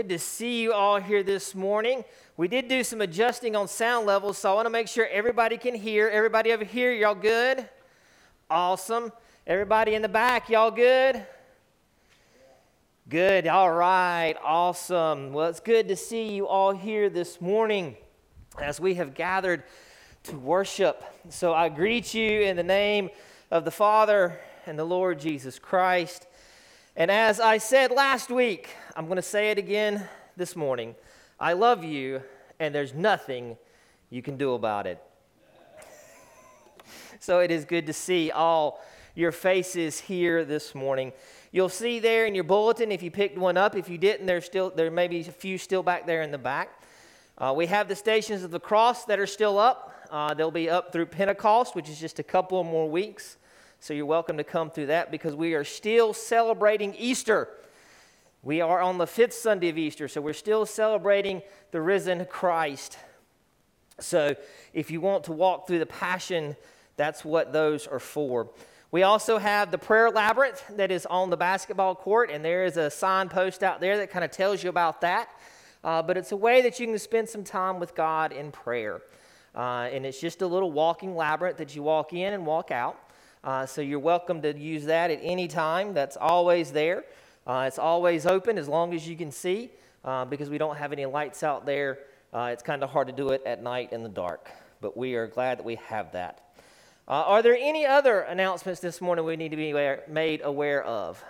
Good to see you all here this morning. We did do some adjusting on sound levels, so I want to make sure everybody can hear. Everybody over here, y'all good? Awesome. Everybody in the back, y'all good? Good. All right. Awesome. Well, it's good to see you all here this morning as we have gathered to worship. So I greet you in the name of the Father and the Lord Jesus Christ. And as I said last week, I'm going to say it again this morning. I love you, and there's nothing you can do about it. so it is good to see all your faces here this morning. You'll see there in your bulletin if you picked one up. If you didn't, there's still there may be a few still back there in the back. Uh, we have the stations of the cross that are still up. Uh, they'll be up through Pentecost, which is just a couple more weeks. So you're welcome to come through that because we are still celebrating Easter. We are on the fifth Sunday of Easter, so we're still celebrating the risen Christ. So if you want to walk through the Passion, that's what those are for. We also have the prayer labyrinth that is on the basketball court, and there is a signpost out there that kind of tells you about that. Uh, but it's a way that you can spend some time with God in prayer. Uh, and it's just a little walking labyrinth that you walk in and walk out. Uh, so you're welcome to use that at any time. That's always there. Uh, it's always open as long as you can see uh, because we don't have any lights out there. Uh, it's kind of hard to do it at night in the dark, but we are glad that we have that. Uh, are there any other announcements this morning we need to be aware, made aware of?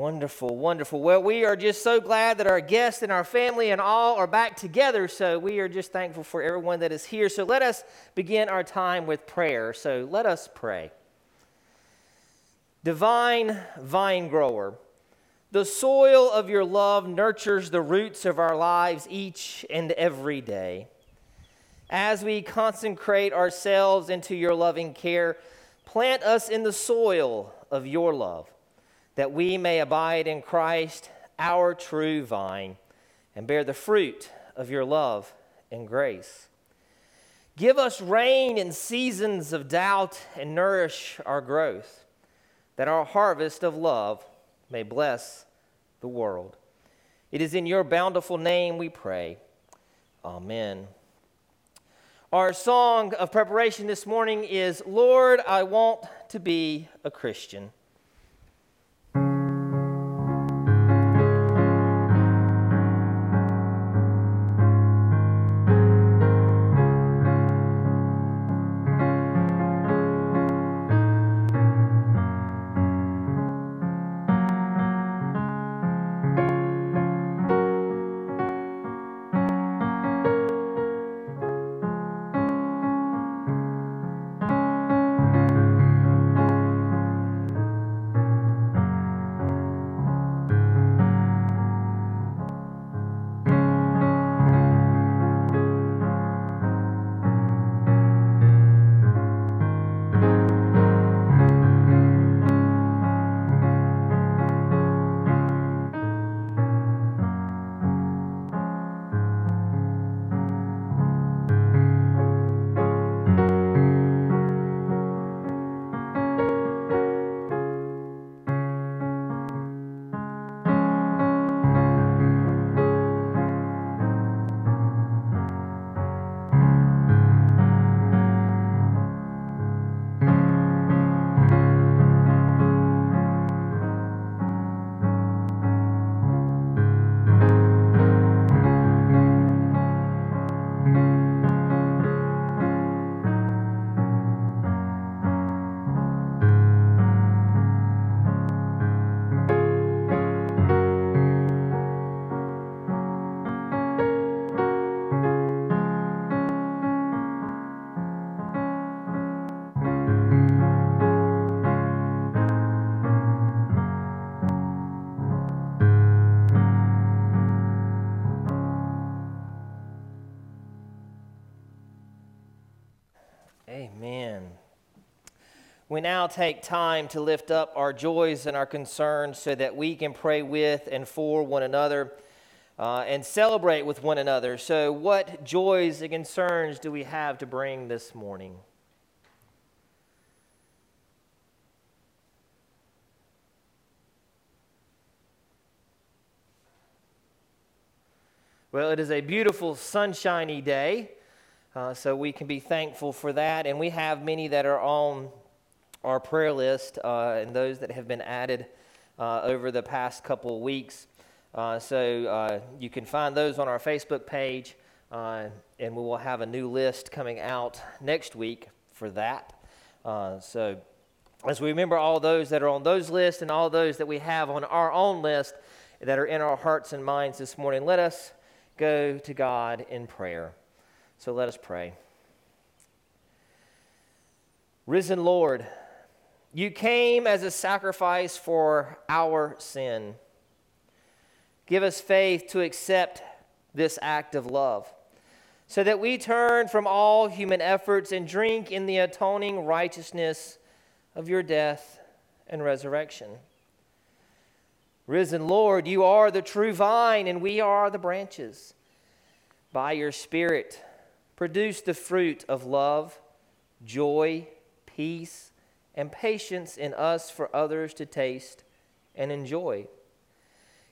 Wonderful, wonderful. Well, we are just so glad that our guests and our family and all are back together. So we are just thankful for everyone that is here. So let us begin our time with prayer. So let us pray. Divine vine grower, the soil of your love nurtures the roots of our lives each and every day. As we consecrate ourselves into your loving care, plant us in the soil of your love that we may abide in Christ, our true vine, and bear the fruit of your love and grace. Give us rain in seasons of doubt and nourish our growth, that our harvest of love may bless the world. It is in your bountiful name we pray. Amen. Our song of preparation this morning is Lord, I Want to Be a Christian. Amen. We now take time to lift up our joys and our concerns so that we can pray with and for one another uh, and celebrate with one another. So, what joys and concerns do we have to bring this morning? Well, it is a beautiful, sunshiny day uh, so we can be thankful for that. And we have many that are on our prayer list uh, and those that have been added uh, over the past couple of weeks. Uh, so uh, you can find those on our Facebook page, uh, and we will have a new list coming out next week for that. so as we remember all those that are on those lists and all those that we have on our own list that are in our hearts and minds this morning, let us go to God in prayer. So let us pray. Risen Lord, you came as a sacrifice for our sin. Give us faith to accept this act of love so that we turn from all human efforts and drink in the atoning righteousness of your death and resurrection. Risen Lord, you are the true vine, and we are the branches. By your Spirit, produce the fruit of love, joy, peace, and patience in us for others to taste and enjoy.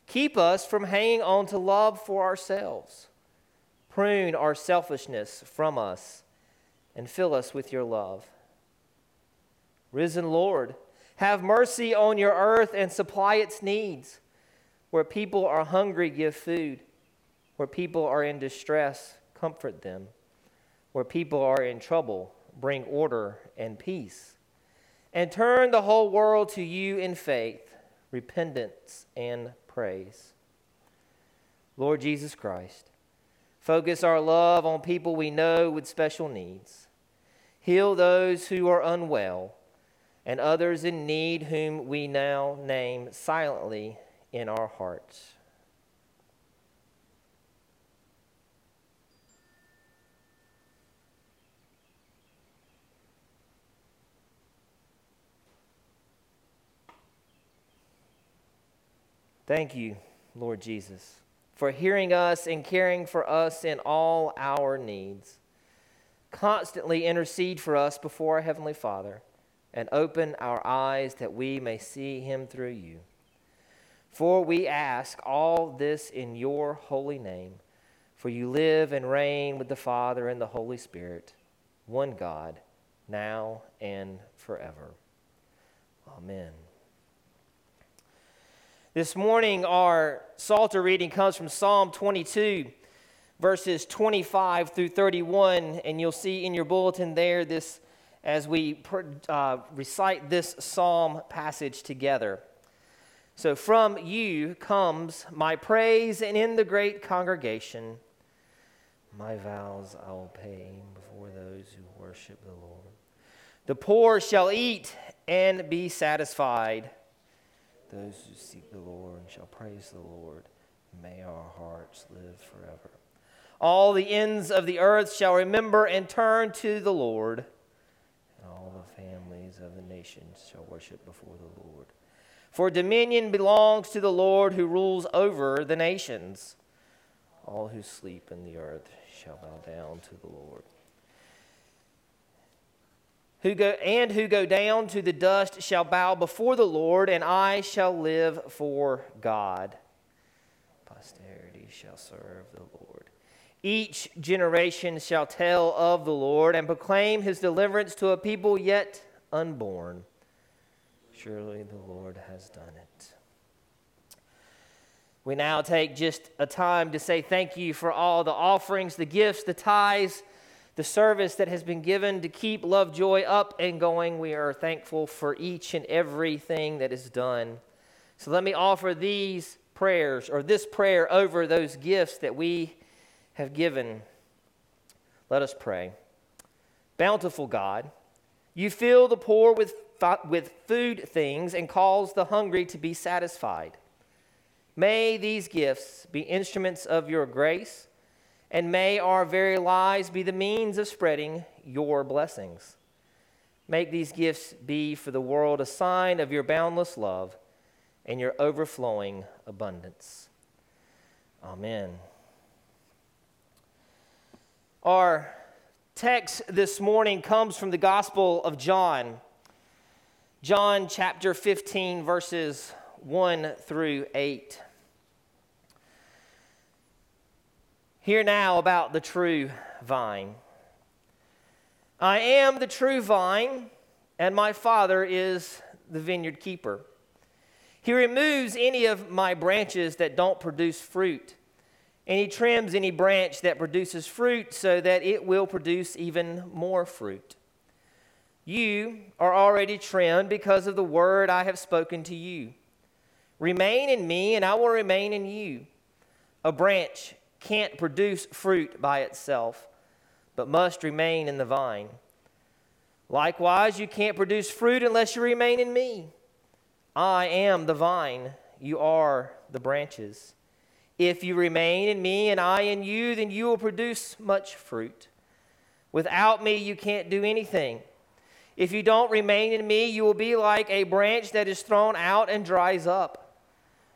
Keep us from hanging on to love for ourselves. Prune our selfishness from us and fill us with your love. Risen Lord, have mercy on your earth and supply its needs. Where people are hungry, give food. Where people are in distress, comfort them. Where people are in trouble, bring order and peace. And turn the whole world to you in faith, repentance, and praise. Lord Jesus Christ, focus our love on people we know with special needs. Heal those who are unwell and others in need whom we now name silently in our hearts. Thank you, Lord Jesus, for hearing us and caring for us in all our needs. Constantly intercede for us before our Heavenly Father and open our eyes that we may see him through you. For we ask all this in your holy name, for you live and reign with the Father and the Holy Spirit, one God, now and forever. Amen. This morning, our Psalter reading comes from Psalm 22, verses 25 through 31, and you'll see in your bulletin there this as we uh, recite this psalm passage together. So, from you comes my praise, and in the great congregation, my vows I will pay before those who worship the Lord. The poor shall eat and be satisfied. Those who seek the Lord shall praise the Lord. May our hearts live forever. All the ends of the earth shall remember and turn to the Lord and all the families of the nations shall worship before the Lord. For dominion belongs to the Lord who rules over the nations. All who sleep in the earth shall bow down to the Lord. Who go, and who go down to the dust shall bow before the Lord, and I shall live for God. Posterity shall serve the Lord. Each generation shall tell of the Lord and proclaim his deliverance to a people yet unborn. Surely the Lord has done it. We now take just a time to say thank you for all the offerings, the gifts, the tithes, the service that has been given to keep Lovejoy up and going. We are thankful for each and everything that is done. So let me offer these prayers or this prayer over those gifts that we have given. Let us pray. Bountiful God, you fill the poor with, with food things and cause the hungry to be satisfied. May these gifts be instruments of your grace, and may our very lives be the means of spreading your blessings. Make these gifts be for the world a sign of your boundless love and your overflowing abundance. Amen. Our text this morning comes from the Gospel of John. John chapter 15, verses 1 through 8. Hear now about the true vine. I am the true vine, and my Father is the vineyard keeper. He removes any of my branches that don't produce fruit, and he trims any branch that produces fruit so that it will produce even more fruit. You are already trimmed because of the word I have spoken to you. Remain in me, and I will remain in you. A branch can't produce fruit by itself, but must remain in the vine. Likewise, you can't produce fruit unless you remain in me. I am the vine, you are the branches. If you remain in me and I in you, then you will produce much fruit. Without me, you can't do anything. If you don't remain in me, you will be like a branch that is thrown out and dries up.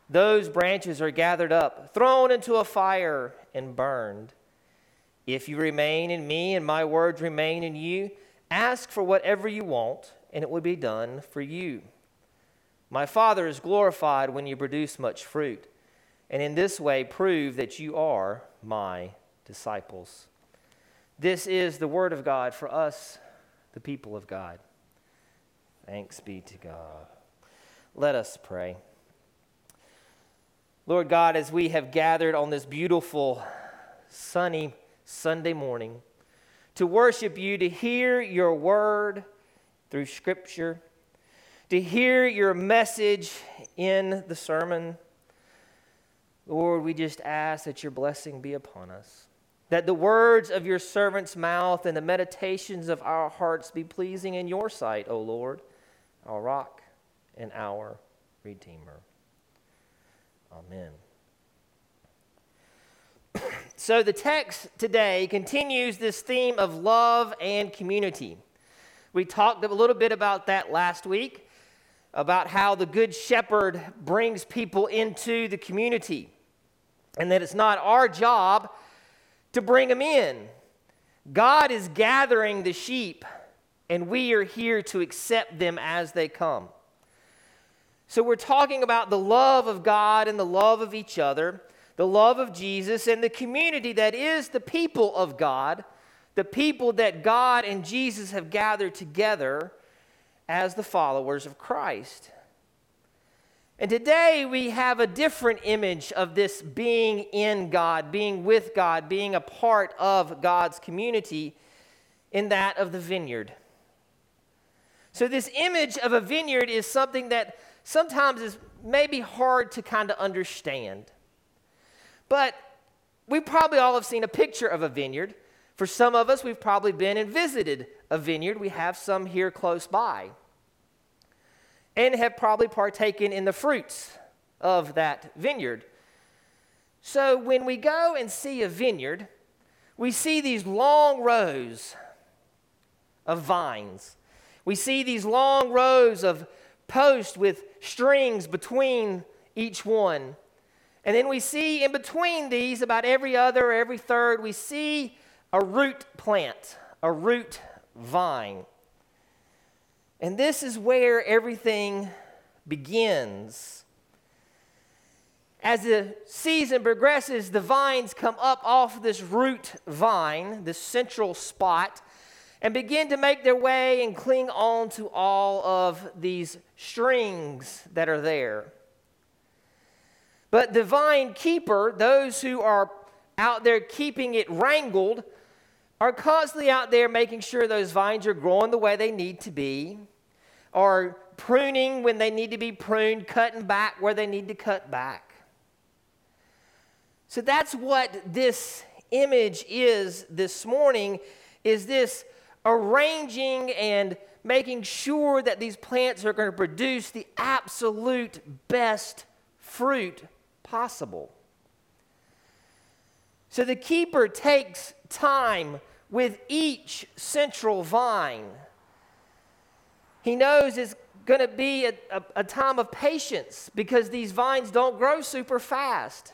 Those branches are gathered up, thrown into a fire, and burned. If you remain in me and my words remain in you, ask for whatever you want, and it will be done for you. My Father is glorified when you produce much fruit, and in this way prove that you are my disciples. This is the word of God for us the people of God. Thanks be to God. Let us pray. Lord God, as we have gathered on this beautiful, sunny Sunday morning to worship you, to hear your word through Scripture, to hear your message in the sermon, Lord, we just ask that your blessing be upon us that the words of your servant's mouth and the meditations of our hearts be pleasing in your sight, O Lord, our rock and our Redeemer. Amen. so the text today continues this theme of love and community. We talked a little bit about that last week, about how the Good Shepherd brings people into the community, and that it's not our job to bring them in. God is gathering the sheep, and we are here to accept them as they come. So, we're talking about the love of God and the love of each other, the love of Jesus, and the community that is the people of God, the people that God and Jesus have gathered together as the followers of Christ. And today we have a different image of this being in God, being with God, being a part of God's community in that of the vineyard. So, this image of a vineyard is something that sometimes is maybe hard to kind of understand. But we probably all have seen a picture of a vineyard. For some of us, we've probably been and visited a vineyard. We have some here close by and have probably partaken in the fruits of that vineyard. So when we go and see a vineyard, we see these long rows of vines. We see these long rows of posts with strings between each one. And then we see in between these, about every other or every third, we see a root plant, a root vine. And this is where everything begins. As the season progresses, the vines come up off this root vine, this central spot, and begin to make their way and cling on to all of these strings that are there. But the vine keeper, those who are out there keeping it wrangled, are constantly out there making sure those vines are growing the way they need to be are pruning when they need to be pruned, cutting back where they need to cut back. So that's what this image is this morning is this arranging and making sure that these plants are going to produce the absolute best fruit possible. So the keeper takes time with each central vine he knows it's going to be a, a, a, time of patience because these vines don't grow super fast.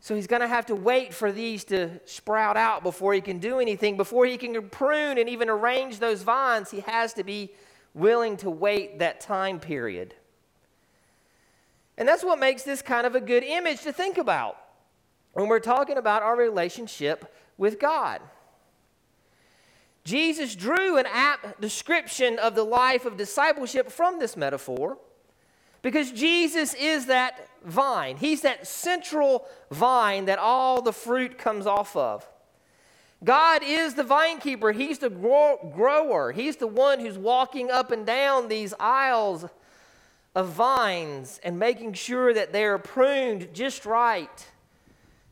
So he's going to have to wait for these to sprout out before he can do anything. Before he can prune and even arrange those vines, he has to be willing to wait that time period. And that's what makes this kind of a good image to think about. when we're talking about our relationship with God. Jesus drew an apt description of the life of discipleship from this metaphor because Jesus is that vine. He's that central vine that all the fruit comes off of. God is the vine keeper. He's the grow- grower. He's the one who's walking up and down these aisles of vines and making sure that they are pruned just right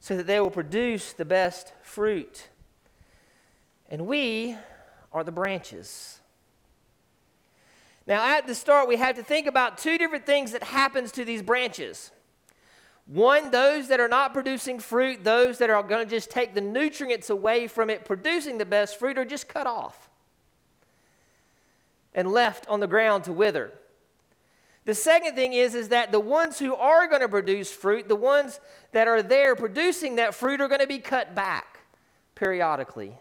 so that they will produce the best fruit. And we are the branches. Now, at the start, we have to think about two different things that happens to these branches. One, those that are not producing fruit, those that are going to just take the nutrients away from it producing the best fruit, are just cut off and left on the ground to wither. The second thing is, is that the ones who are going to produce fruit, the ones that are there producing that fruit, are going to be cut back periodically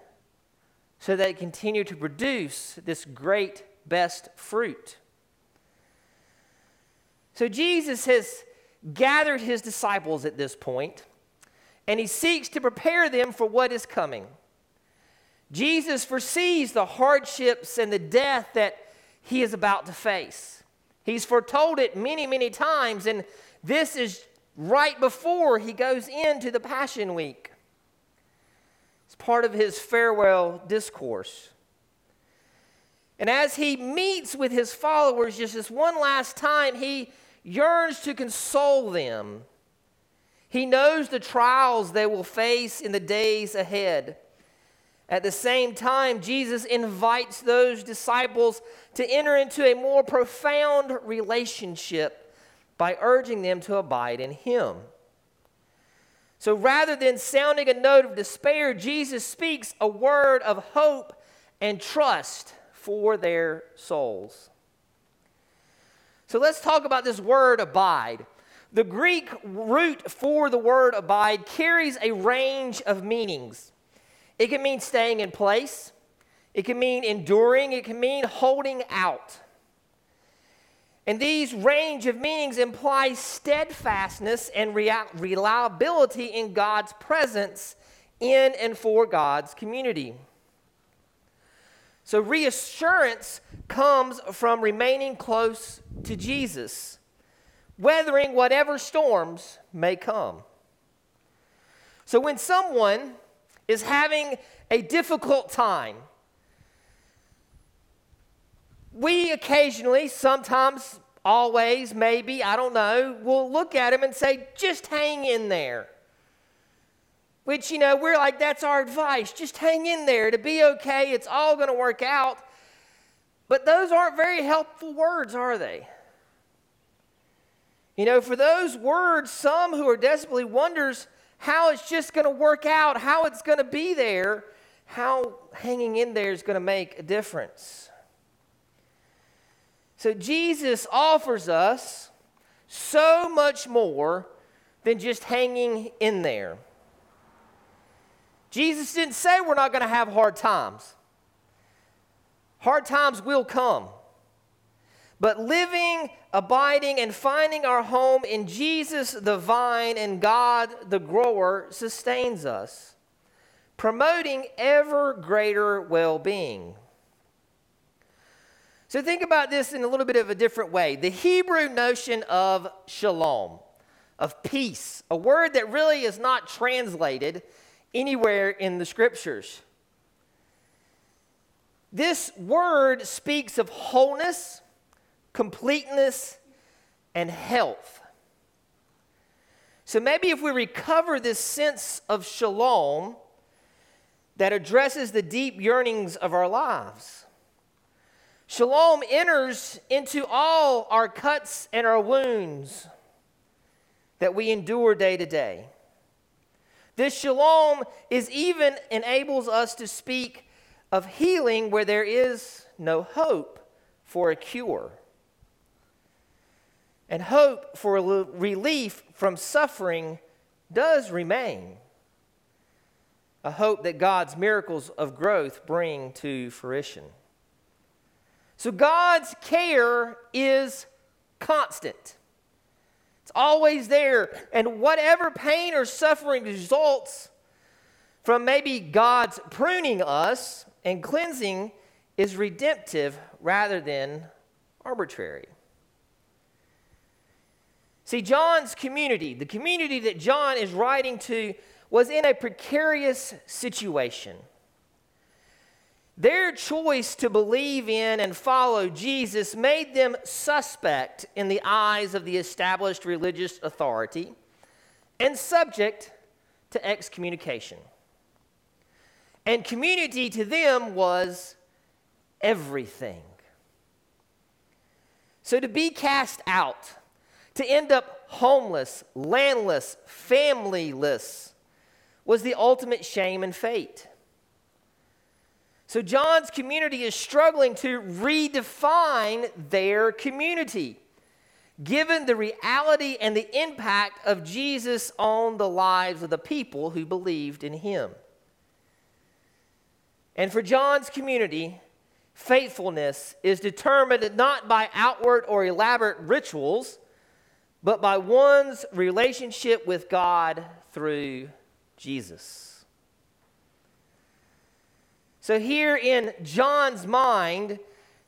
so they continue to produce this great best fruit. So Jesus has gathered his disciples at this point, and he seeks to prepare them for what is coming. Jesus foresees the hardships and the death that he is about to face. He's foretold it many, many times, and this is right before he goes into the Passion Week. It's part of his farewell discourse. And as he meets with his followers just this one last time, he yearns to console them. He knows the trials they will face in the days ahead. At the same time, Jesus invites those disciples to enter into a more profound relationship by urging them to abide in Him. So rather than sounding a note of despair, Jesus speaks a word of hope and trust for their souls. So let's talk about this word abide. The Greek root for the word abide carries a range of meanings. It can mean staying in place, it can mean enduring, it can mean holding out. And these range of meanings imply steadfastness and reliability in God's presence in and for God's community. So, reassurance comes from remaining close to Jesus, weathering whatever storms may come. So, when someone is having a difficult time. We occasionally, sometimes, always, maybe, I don't know, will look at him and say, just hang in there. Which, you know, we're like, that's our advice. Just hang in there to be okay. It's all going to work out. But those aren't very helpful words, are they? You know, for those words, some who are desperately wonders how it's just going to work out, how it's going to be there, how hanging in there is going to make a difference. So Jesus offers us so much more than just hanging in there. Jesus didn't say we're not going to have hard times. Hard times will come. But living, abiding, and finding our home in Jesus the vine and God the grower sustains us, promoting ever greater well being. So think about this in a little bit of a different way. The Hebrew notion of shalom, of peace, a word that really is not translated anywhere in the scriptures. This word speaks of wholeness completeness, and health. So maybe if we recover this sense of shalom that addresses the deep yearnings of our lives, shalom enters into all our cuts and our wounds that we endure day to day. This shalom is even enables us to speak of healing where there is no hope for a cure and hope for relief from suffering does remain. A hope that God's miracles of growth bring to fruition. So God's care is constant. It's always there. And whatever pain or suffering results from maybe God's pruning us and cleansing is redemptive rather than arbitrary. See, John's community, the community that John is writing to, was in a precarious situation. Their choice to believe in and follow Jesus made them suspect in the eyes of the established religious authority and subject to excommunication. And community to them was everything. So to be cast out, to end up homeless, landless, familyless, was the ultimate shame and fate. So John's community is struggling to redefine their community, given the reality and the impact of Jesus on the lives of the people who believed in him. And for John's community, faithfulness is determined not by outward or elaborate rituals, but by one's relationship with God through Jesus. So, here in John's mind,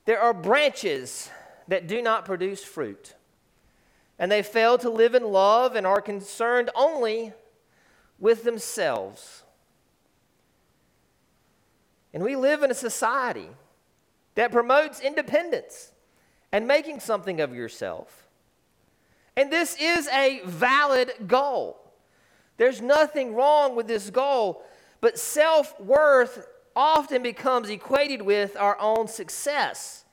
there are branches that do not produce fruit. And they fail to live in love and are concerned only with themselves. And we live in a society that promotes independence and making something of yourself. And this is a valid goal. There's nothing wrong with this goal, but self worth often becomes equated with our own success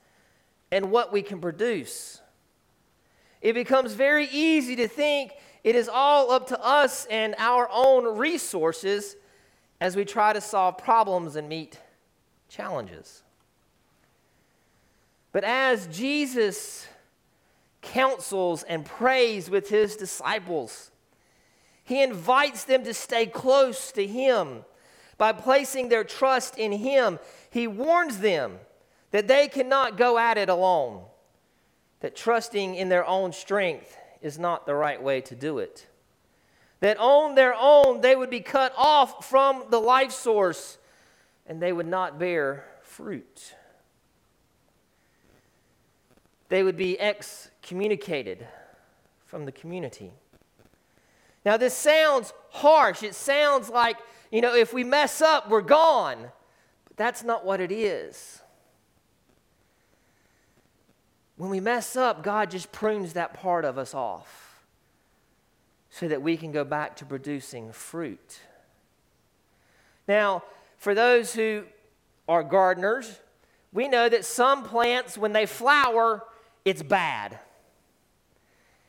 and what we can produce. It becomes very easy to think it is all up to us and our own resources as we try to solve problems and meet challenges. But as Jesus counsels and prays with his disciples, he invites them to stay close to him by placing their trust in Him, He warns them that they cannot go at it alone, that trusting in their own strength is not the right way to do it. That on their own they would be cut off from the life source and they would not bear fruit. They would be excommunicated from the community. Now, this sounds harsh. It sounds like you know, if we mess up, we're gone. But that's not what it is. When we mess up, God just prunes that part of us off so that we can go back to producing fruit. Now, for those who are gardeners, we know that some plants, when they flower, it's bad.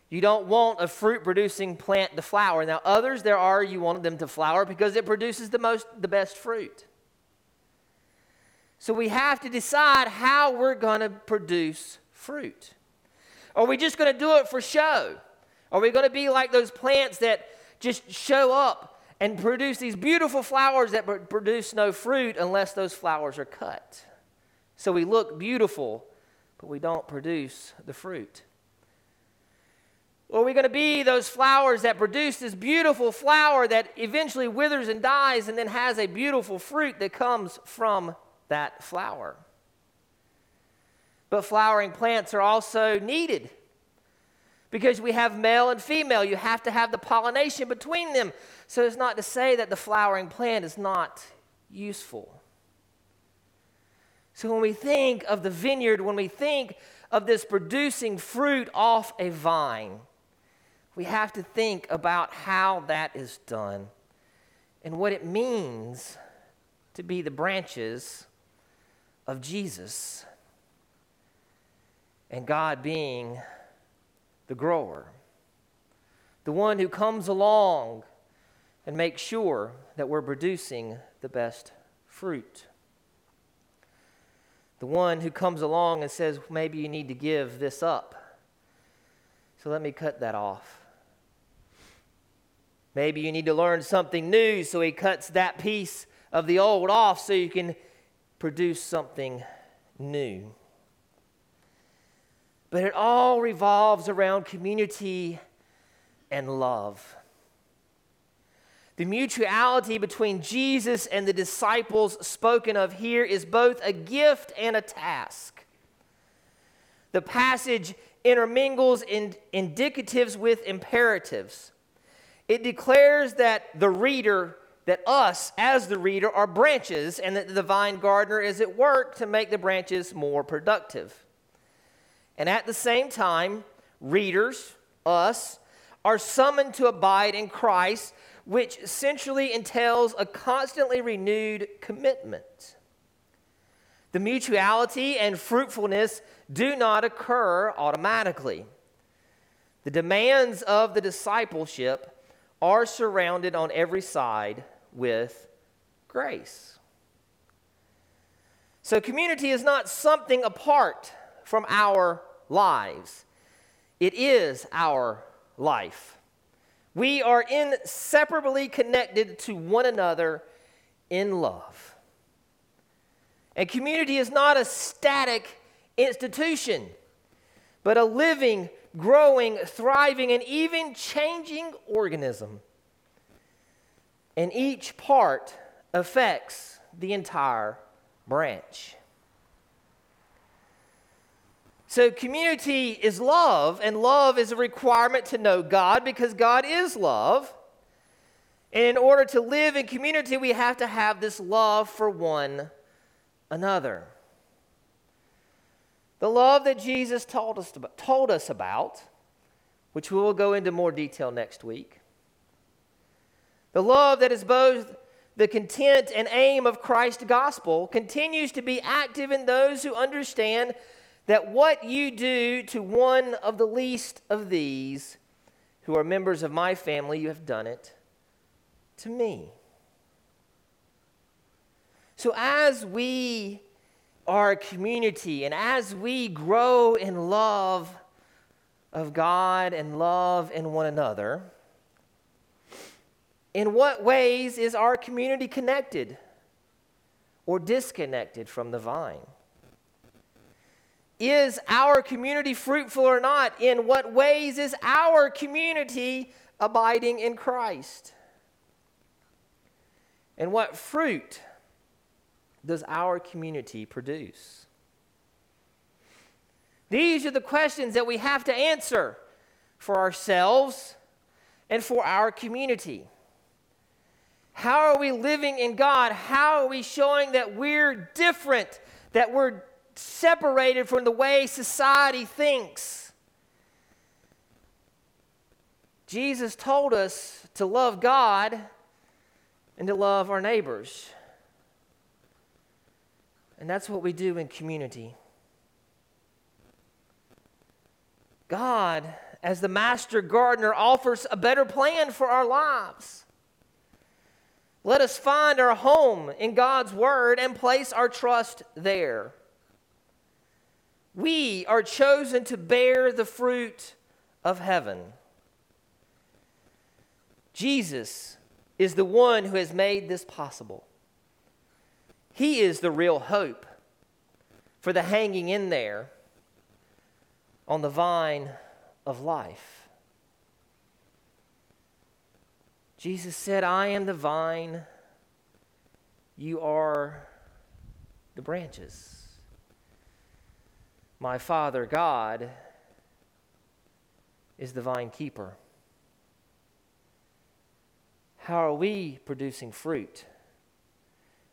You don't want a fruit producing plant to flower. Now, others there are you want them to flower because it produces the most the best fruit. So we have to decide how we're going to produce fruit. Are we just going to do it for show? Are we going to be like those plants that just show up and produce these beautiful flowers that produce no fruit unless those flowers are cut? So we look beautiful, but we don't produce the fruit. Or are we going to be those flowers that produce this beautiful flower that eventually withers and dies and then has a beautiful fruit that comes from that flower? But flowering plants are also needed because we have male and female. You have to have the pollination between them. So it's not to say that the flowering plant is not useful. So when we think of the vineyard, when we think of this producing fruit off a vine, we have to think about how that is done and what it means to be the branches of Jesus and God being the grower, the one who comes along and makes sure that we're producing the best fruit. The one who comes along and says, maybe you need to give this up. So let me cut that off. Maybe you need to learn something new, so he cuts that piece of the old off so you can produce something new. But it all revolves around community and love. The mutuality between Jesus and the disciples spoken of here is both a gift and a task. The passage intermingles in indicatives with imperatives. It declares that the reader, that us as the reader, are branches, and that the vine gardener is at work to make the branches more productive. And at the same time, readers, us, are summoned to abide in Christ, which essentially entails a constantly renewed commitment. The mutuality and fruitfulness do not occur automatically. The demands of the discipleship are surrounded on every side with grace. So, community is not something apart from our lives, it is our life. We are inseparably connected to one another in love. And community is not a static institution, but a living, growing, thriving, and even changing organism. And each part affects the entire branch. So, community is love, and love is a requirement to know God because God is love. And in order to live in community, we have to have this love for one another. The love that Jesus told us, about, told us about, which we will go into more detail next week. The love that is both the content and aim of Christ's gospel continues to be active in those who understand that what you do to one of the least of these who are members of my family, you have done it to me. So as we a community and as we grow in love of God and love in one another, in what ways is our community connected or disconnected from the vine? Is our community fruitful or not? In what ways is our community abiding in Christ? And what fruit does our community produce? These are the questions that we have to answer for ourselves and for our community. How are we living in God? How are we showing that we're different, that we're separated from the way society thinks? Jesus told us to love God and to love our neighbors. And that's what we do in community. God, as the master gardener, offers a better plan for our lives. Let us find our home in God's Word and place our trust there. We are chosen to bear the fruit of heaven. Jesus is the one who has made this possible. He is the real hope for the hanging in there on the vine of life. Jesus said, I am the vine, you are the branches. My Father God is the vine keeper. How are we producing fruit?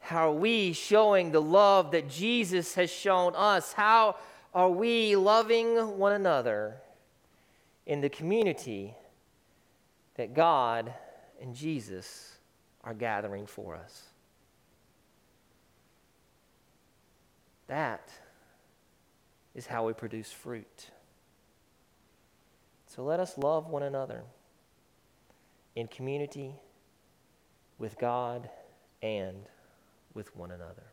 How are we showing the love that Jesus has shown us? How are we loving one another in the community that God and Jesus are gathering for us? That is how we produce fruit. So let us love one another in community with God and with one another.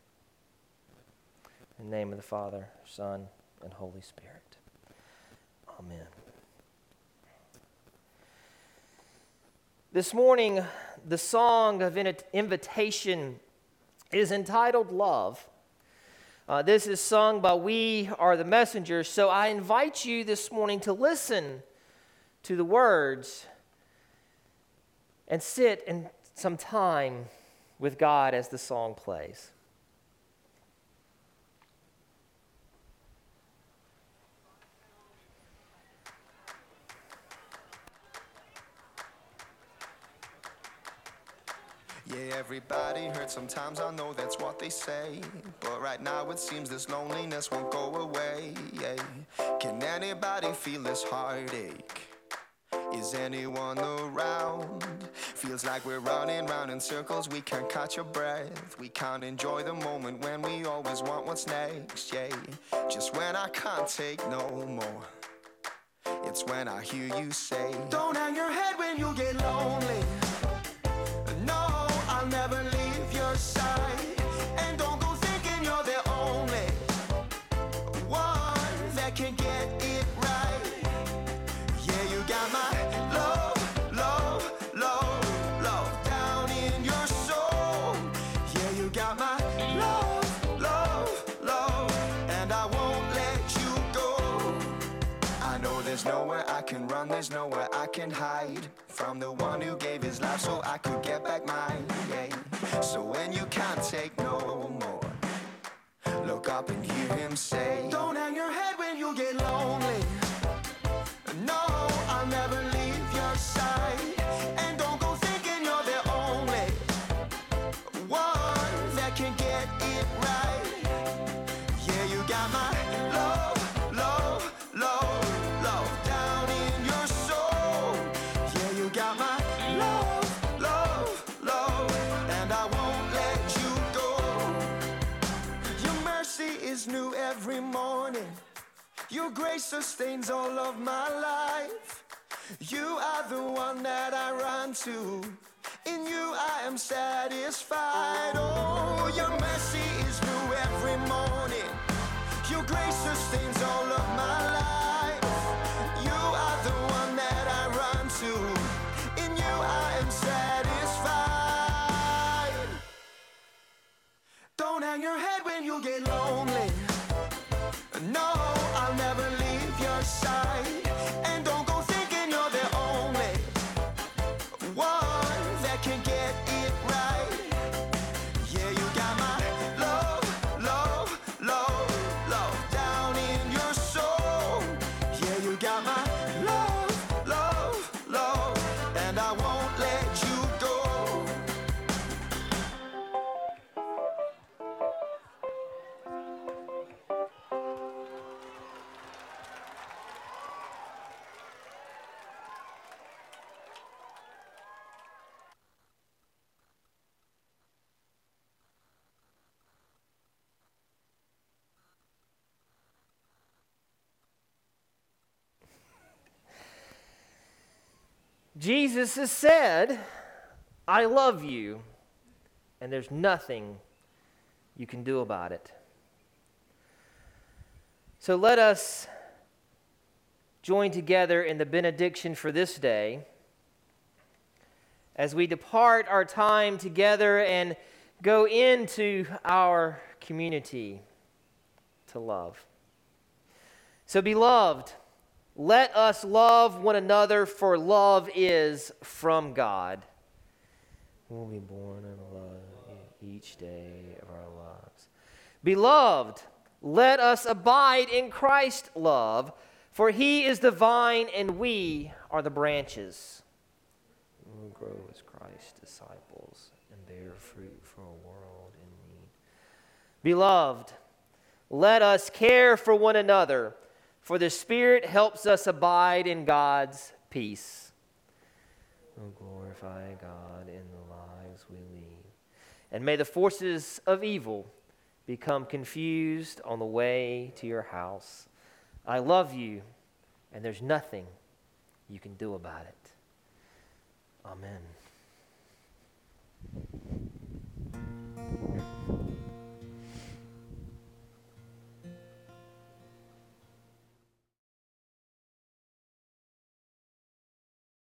In the name of the Father, Son, and Holy Spirit. Amen. This morning, the song of invitation is entitled Love. Uh, this is sung by We Are the Messengers. So I invite you this morning to listen to the words and sit in some time with God as the song plays. Yeah, everybody hurts sometimes, I know that's what they say. But right now it seems this loneliness won't go away. Yeah. Can anybody feel this heartache? Is anyone around? Feels like we're running round in circles, we can't catch a breath. We can't enjoy the moment when we always want what's next, yeah. Just when I can't take no more. It's when I hear you say, Don't hang your head when you get lonely. Can hide from the one who gave his life so I could get back mine. Yeah. So when you can't take no more, look up and hear him say, Don't hang your head when you get Your grace sustains all of my life. You are the one that I run to. In you I am satisfied. Oh, your mercy is new every morning. Your grace sustains all of my life. You are the one that I run to. In you I am satisfied. Don't hang your head when you get one that can get Jesus has said, I love you, and there's nothing you can do about it. So let us join together in the benediction for this day as we depart our time together and go into our community to love. So, beloved, let us love one another, for love is from God. We'll be born in love each day of our lives. Beloved, let us abide in Christ's love, for he is the vine and we are the branches. We will grow as Christ's disciples and bear fruit for a world in need. Beloved, let us care for one another, for the Spirit helps us abide in God's peace. We'll glorify God in the lives we lead. And may the forces of evil become confused on the way to your house. I love you, and there's nothing you can do about it. Amen.